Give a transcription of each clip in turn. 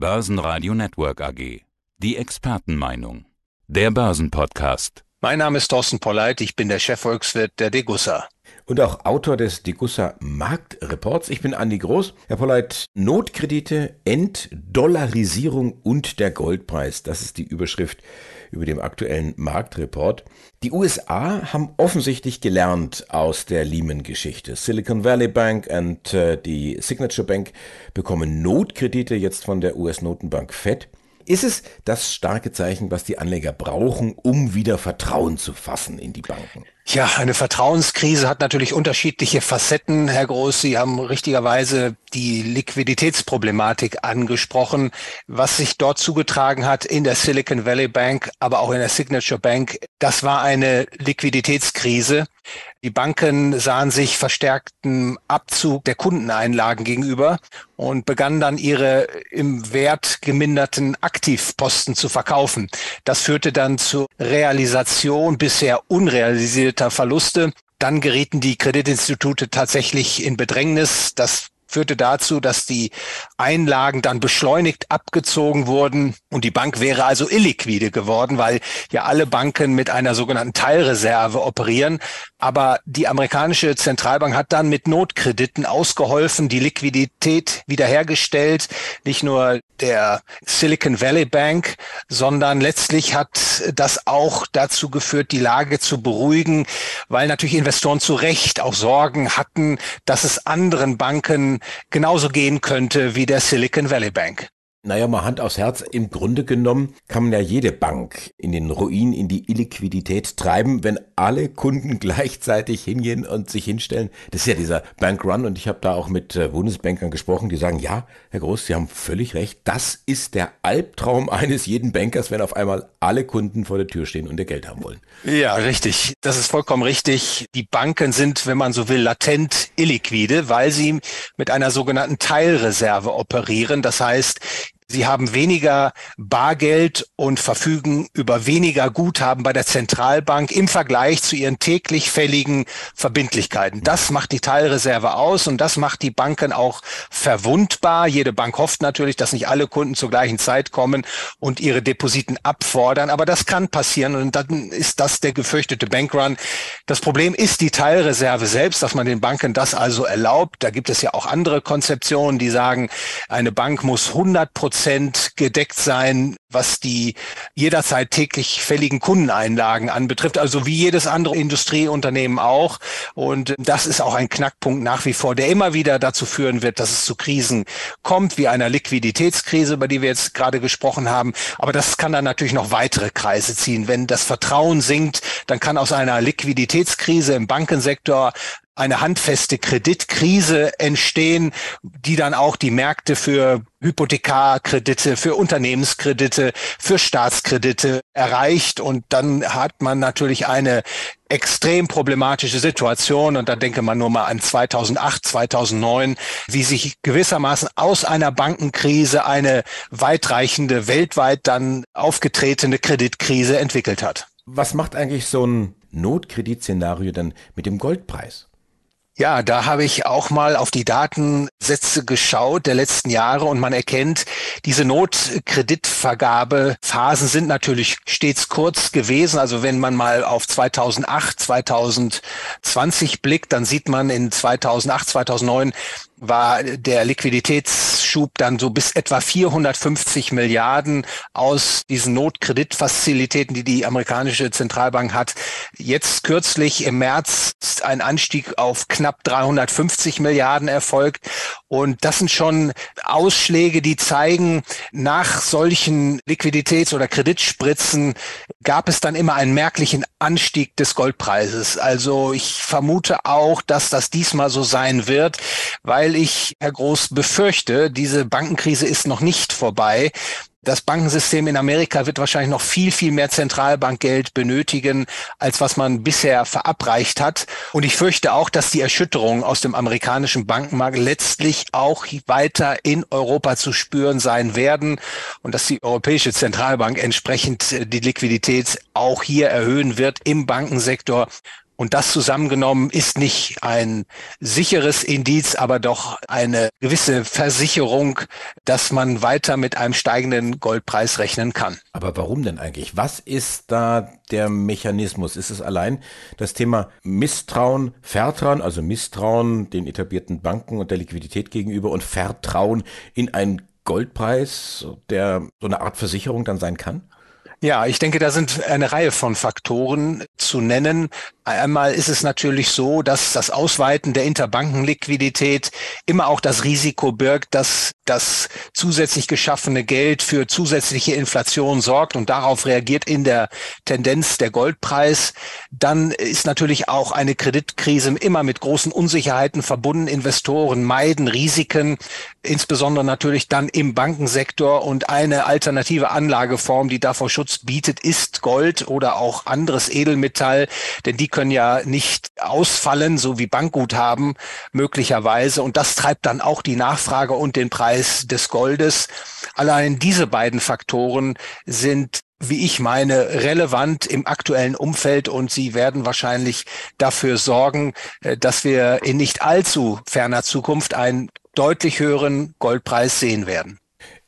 Börsenradio Network AG. Die Expertenmeinung. Der Börsenpodcast. Mein Name ist Thorsten Polleit, ich bin der Chefvolkswirt der Degussa. Und auch Autor des Degussa Marktreports. Ich bin Andi Groß. Herr Polleit, Notkredite, Entdollarisierung und der Goldpreis. Das ist die Überschrift über dem aktuellen Marktreport. Die USA haben offensichtlich gelernt aus der Lehman-Geschichte. Silicon Valley Bank und äh, die Signature Bank bekommen Notkredite jetzt von der US-Notenbank Fed. Ist es das starke Zeichen, was die Anleger brauchen, um wieder Vertrauen zu fassen in die Banken? Ja, eine Vertrauenskrise hat natürlich unterschiedliche Facetten, Herr Groß. Sie haben richtigerweise die Liquiditätsproblematik angesprochen, was sich dort zugetragen hat in der Silicon Valley Bank, aber auch in der Signature Bank. Das war eine Liquiditätskrise. Die Banken sahen sich verstärkten Abzug der Kundeneinlagen gegenüber und begannen dann ihre im Wert geminderten Aktivposten zu verkaufen. Das führte dann zur Realisation bisher unrealisierter Verluste. Dann gerieten die Kreditinstitute tatsächlich in Bedrängnis. Das führte dazu, dass die Einlagen dann beschleunigt abgezogen wurden und die Bank wäre also illiquide geworden, weil ja alle Banken mit einer sogenannten Teilreserve operieren. Aber die amerikanische Zentralbank hat dann mit Notkrediten ausgeholfen, die Liquidität wiederhergestellt, nicht nur der Silicon Valley Bank, sondern letztlich hat das auch dazu geführt, die Lage zu beruhigen, weil natürlich Investoren zu Recht auch Sorgen hatten, dass es anderen Banken genauso gehen könnte wie der Silicon Valley Bank. Naja, mal Hand aufs Herz, im Grunde genommen kann man ja jede Bank in den Ruin, in die Illiquidität treiben, wenn alle Kunden gleichzeitig hingehen und sich hinstellen. Das ist ja dieser Bankrun und ich habe da auch mit äh, Bundesbankern gesprochen, die sagen, ja, Herr Groß, Sie haben völlig recht, das ist der Albtraum eines jeden Bankers, wenn auf einmal alle Kunden vor der Tür stehen und ihr Geld haben wollen. Ja, richtig. Das ist vollkommen richtig. Die Banken sind, wenn man so will, latent illiquide, weil sie mit einer sogenannten Teilreserve operieren. Das heißt, Sie haben weniger Bargeld und verfügen über weniger Guthaben bei der Zentralbank im Vergleich zu ihren täglich fälligen Verbindlichkeiten. Das macht die Teilreserve aus und das macht die Banken auch verwundbar. Jede Bank hofft natürlich, dass nicht alle Kunden zur gleichen Zeit kommen und ihre Depositen abfordern. Aber das kann passieren und dann ist das der gefürchtete Bankrun. Das Problem ist die Teilreserve selbst, dass man den Banken das also erlaubt. Da gibt es ja auch andere Konzeptionen, die sagen, eine Bank muss 100 Prozent Prozent gedeckt sein, was die jederzeit täglich fälligen Kundeneinlagen anbetrifft. Also wie jedes andere Industrieunternehmen auch. Und das ist auch ein Knackpunkt nach wie vor, der immer wieder dazu führen wird, dass es zu Krisen kommt, wie einer Liquiditätskrise, über die wir jetzt gerade gesprochen haben. Aber das kann dann natürlich noch weitere Kreise ziehen. Wenn das Vertrauen sinkt, dann kann aus einer Liquiditätskrise im Bankensektor eine handfeste Kreditkrise entstehen, die dann auch die Märkte für Hypothekarkredite, für Unternehmenskredite, für Staatskredite erreicht. Und dann hat man natürlich eine extrem problematische Situation. Und da denke man nur mal an 2008, 2009, wie sich gewissermaßen aus einer Bankenkrise eine weitreichende, weltweit dann aufgetretene Kreditkrise entwickelt hat. Was macht eigentlich so ein Notkreditszenario dann mit dem Goldpreis? Ja, da habe ich auch mal auf die Datensätze geschaut der letzten Jahre und man erkennt, diese Notkreditvergabephasen sind natürlich stets kurz gewesen. Also wenn man mal auf 2008, 2020 blickt, dann sieht man in 2008, 2009 war der Liquiditätsschub dann so bis etwa 450 Milliarden aus diesen Notkreditfazilitäten, die die amerikanische Zentralbank hat. Jetzt kürzlich im März ist ein Anstieg auf knapp 350 Milliarden erfolgt. Und das sind schon Ausschläge, die zeigen, nach solchen Liquiditäts- oder Kreditspritzen gab es dann immer einen merklichen Anstieg des Goldpreises. Also ich vermute auch, dass das diesmal so sein wird, weil ich, Herr Groß, befürchte, diese Bankenkrise ist noch nicht vorbei. Das Bankensystem in Amerika wird wahrscheinlich noch viel, viel mehr Zentralbankgeld benötigen, als was man bisher verabreicht hat. Und ich fürchte auch, dass die Erschütterungen aus dem amerikanischen Bankenmarkt letztlich auch weiter in Europa zu spüren sein werden und dass die Europäische Zentralbank entsprechend die Liquidität auch hier erhöhen wird im Bankensektor. Und das zusammengenommen ist nicht ein sicheres Indiz, aber doch eine gewisse Versicherung, dass man weiter mit einem steigenden Goldpreis rechnen kann. Aber warum denn eigentlich? Was ist da der Mechanismus? Ist es allein das Thema Misstrauen, Vertrauen, also Misstrauen den etablierten Banken und der Liquidität gegenüber und Vertrauen in einen Goldpreis, der so eine Art Versicherung dann sein kann? Ja, ich denke, da sind eine Reihe von Faktoren zu nennen. Einmal ist es natürlich so, dass das Ausweiten der Interbankenliquidität immer auch das Risiko birgt, dass das zusätzlich geschaffene Geld für zusätzliche Inflation sorgt und darauf reagiert in der Tendenz der Goldpreis. Dann ist natürlich auch eine Kreditkrise immer mit großen Unsicherheiten verbunden. Investoren meiden Risiken, insbesondere natürlich dann im Bankensektor und eine alternative Anlageform, die davor Schutz bietet, ist Gold oder auch anderes Edelmetall, denn die können ja nicht ausfallen, so wie Bankguthaben möglicherweise. Und das treibt dann auch die Nachfrage und den Preis des Goldes. Allein diese beiden Faktoren sind wie ich meine, relevant im aktuellen Umfeld und sie werden wahrscheinlich dafür sorgen, äh, dass wir in nicht allzu ferner Zukunft einen deutlich höheren Goldpreis sehen werden.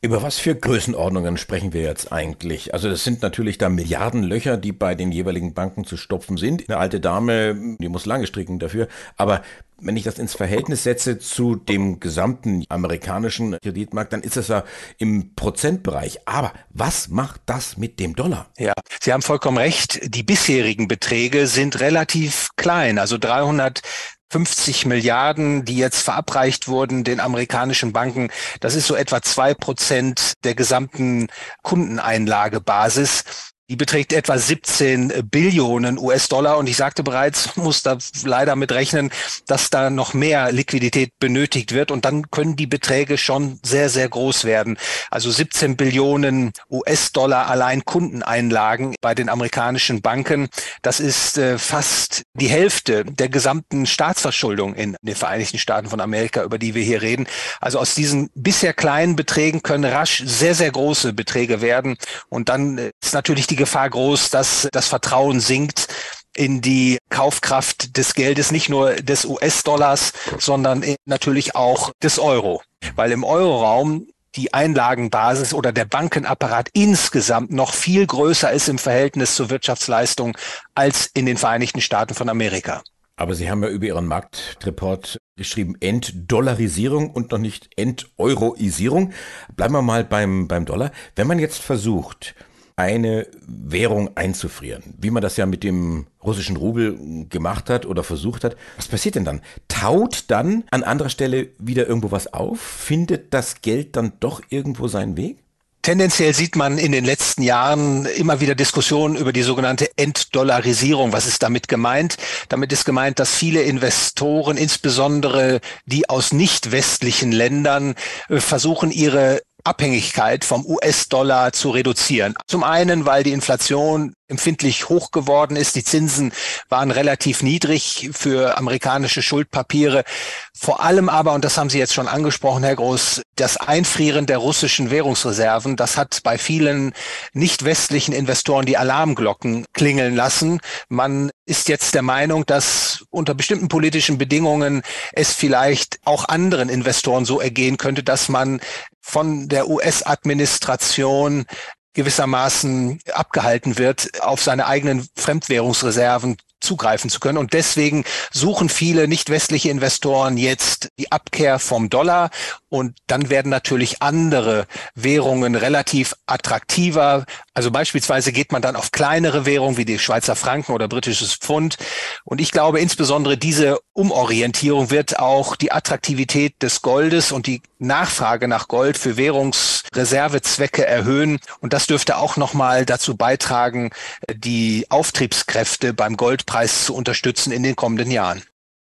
Über was für Größenordnungen sprechen wir jetzt eigentlich? Also das sind natürlich da Milliardenlöcher, die bei den jeweiligen Banken zu stopfen sind. Eine alte Dame, die muss lange stricken dafür. Aber wenn ich das ins Verhältnis setze zu dem gesamten amerikanischen Kreditmarkt, dann ist es ja im Prozentbereich. Aber was macht das mit dem Dollar? Ja, Sie haben vollkommen recht. Die bisherigen Beträge sind relativ klein. Also 300 50 Milliarden, die jetzt verabreicht wurden den amerikanischen Banken, das ist so etwa zwei Prozent der gesamten Kundeneinlagebasis. Die beträgt etwa 17 Billionen US-Dollar und ich sagte bereits, muss da leider mit rechnen, dass da noch mehr Liquidität benötigt wird und dann können die Beträge schon sehr, sehr groß werden. Also 17 Billionen US-Dollar allein Kundeneinlagen bei den amerikanischen Banken. Das ist äh, fast die Hälfte der gesamten Staatsverschuldung in den Vereinigten Staaten von Amerika, über die wir hier reden. Also aus diesen bisher kleinen Beträgen können rasch sehr, sehr große Beträge werden und dann äh, ist natürlich die Gefahr groß, dass das Vertrauen sinkt in die Kaufkraft des Geldes, nicht nur des US-Dollars, sondern natürlich auch des Euro. Weil im Euroraum die Einlagenbasis oder der Bankenapparat insgesamt noch viel größer ist im Verhältnis zur Wirtschaftsleistung als in den Vereinigten Staaten von Amerika. Aber Sie haben ja über Ihren Marktreport geschrieben Entdollarisierung und noch nicht Enteuroisierung. Bleiben wir mal beim, beim Dollar. Wenn man jetzt versucht, eine Währung einzufrieren, wie man das ja mit dem russischen Rubel gemacht hat oder versucht hat. Was passiert denn dann? Taut dann an anderer Stelle wieder irgendwo was auf? Findet das Geld dann doch irgendwo seinen Weg? Tendenziell sieht man in den letzten Jahren immer wieder Diskussionen über die sogenannte Entdollarisierung. Was ist damit gemeint? Damit ist gemeint, dass viele Investoren, insbesondere die aus nicht westlichen Ländern, äh, versuchen, ihre Abhängigkeit vom US-Dollar zu reduzieren. Zum einen, weil die Inflation empfindlich hoch geworden ist. Die Zinsen waren relativ niedrig für amerikanische Schuldpapiere. Vor allem aber, und das haben Sie jetzt schon angesprochen, Herr Groß, das Einfrieren der russischen Währungsreserven, das hat bei vielen nicht westlichen Investoren die Alarmglocken klingeln lassen. Man ist jetzt der Meinung, dass unter bestimmten politischen Bedingungen es vielleicht auch anderen Investoren so ergehen könnte, dass man von der US-Administration gewissermaßen abgehalten wird, auf seine eigenen Fremdwährungsreserven zugreifen zu können. Und deswegen suchen viele nicht westliche Investoren jetzt die Abkehr vom Dollar. Und dann werden natürlich andere Währungen relativ attraktiver. Also beispielsweise geht man dann auf kleinere Währungen wie die Schweizer Franken oder britisches Pfund. Und ich glaube, insbesondere diese Umorientierung wird auch die Attraktivität des Goldes und die Nachfrage nach Gold für Währungsreservezwecke erhöhen. Und das dürfte auch nochmal dazu beitragen, die Auftriebskräfte beim Goldpreis Preis zu unterstützen in den kommenden Jahren.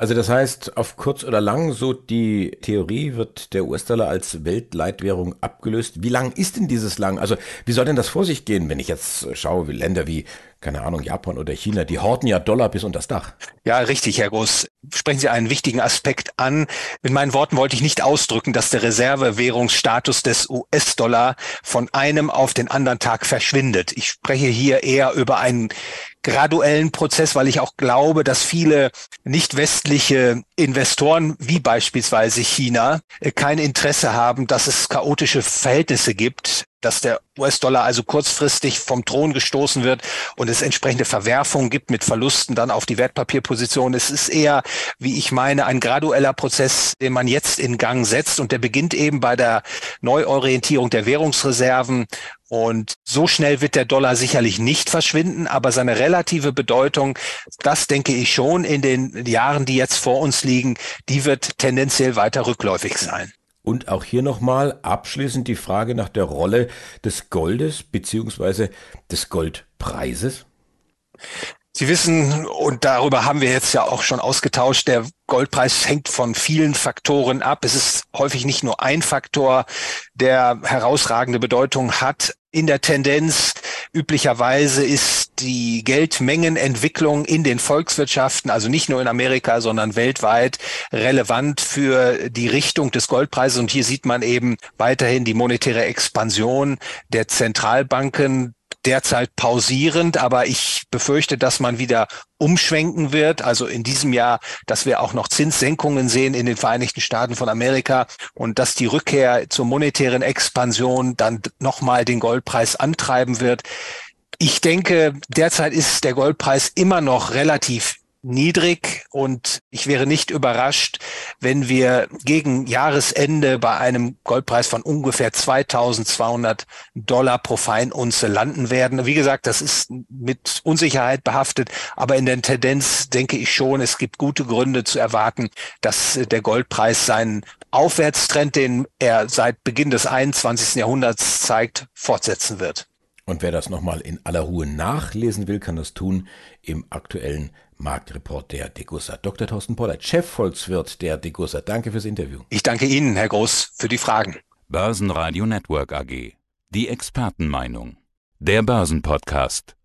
Also das heißt, auf kurz oder lang, so die Theorie, wird der US-Dollar als Weltleitwährung abgelöst. Wie lang ist denn dieses lang? Also wie soll denn das vor sich gehen, wenn ich jetzt schaue, wie Länder wie, keine Ahnung, Japan oder China, die horten ja Dollar bis unter das Dach. Ja, richtig, Herr Groß. Sprechen Sie einen wichtigen Aspekt an. Mit meinen Worten wollte ich nicht ausdrücken, dass der Reservewährungsstatus des US-Dollar von einem auf den anderen Tag verschwindet. Ich spreche hier eher über einen graduellen Prozess, weil ich auch glaube, dass viele nicht westliche Investoren, wie beispielsweise China, äh, kein Interesse haben, dass es chaotische Verhältnisse gibt dass der US-Dollar also kurzfristig vom Thron gestoßen wird und es entsprechende Verwerfungen gibt mit Verlusten dann auf die Wertpapierposition. Es ist eher, wie ich meine, ein gradueller Prozess, den man jetzt in Gang setzt und der beginnt eben bei der Neuorientierung der Währungsreserven und so schnell wird der Dollar sicherlich nicht verschwinden, aber seine relative Bedeutung, das denke ich schon in den Jahren, die jetzt vor uns liegen, die wird tendenziell weiter rückläufig sein. Und auch hier nochmal abschließend die Frage nach der Rolle des Goldes beziehungsweise des Goldpreises. Sie wissen, und darüber haben wir jetzt ja auch schon ausgetauscht, der Goldpreis hängt von vielen Faktoren ab. Es ist häufig nicht nur ein Faktor, der herausragende Bedeutung hat. In der Tendenz üblicherweise ist die Geldmengenentwicklung in den Volkswirtschaften, also nicht nur in Amerika, sondern weltweit, relevant für die Richtung des Goldpreises. Und hier sieht man eben weiterhin die monetäre Expansion der Zentralbanken derzeit pausierend, aber ich befürchte, dass man wieder umschwenken wird. Also in diesem Jahr, dass wir auch noch Zinssenkungen sehen in den Vereinigten Staaten von Amerika und dass die Rückkehr zur monetären Expansion dann nochmal den Goldpreis antreiben wird. Ich denke, derzeit ist der Goldpreis immer noch relativ niedrig und ich wäre nicht überrascht, wenn wir gegen Jahresende bei einem Goldpreis von ungefähr 2200 Dollar pro Feinunze landen werden. Wie gesagt, das ist mit Unsicherheit behaftet, aber in der Tendenz denke ich schon, es gibt gute Gründe zu erwarten, dass der Goldpreis seinen Aufwärtstrend, den er seit Beginn des 21. Jahrhunderts zeigt, fortsetzen wird. Und wer das nochmal in aller Ruhe nachlesen will, kann das tun im aktuellen Marktreport der Degussa. Dr. Thorsten Pollert, Chefvolkswirt der Degussa. Danke fürs Interview. Ich danke Ihnen, Herr Groß, für die Fragen. Börsenradio Network AG. Die Expertenmeinung. Der Börsenpodcast.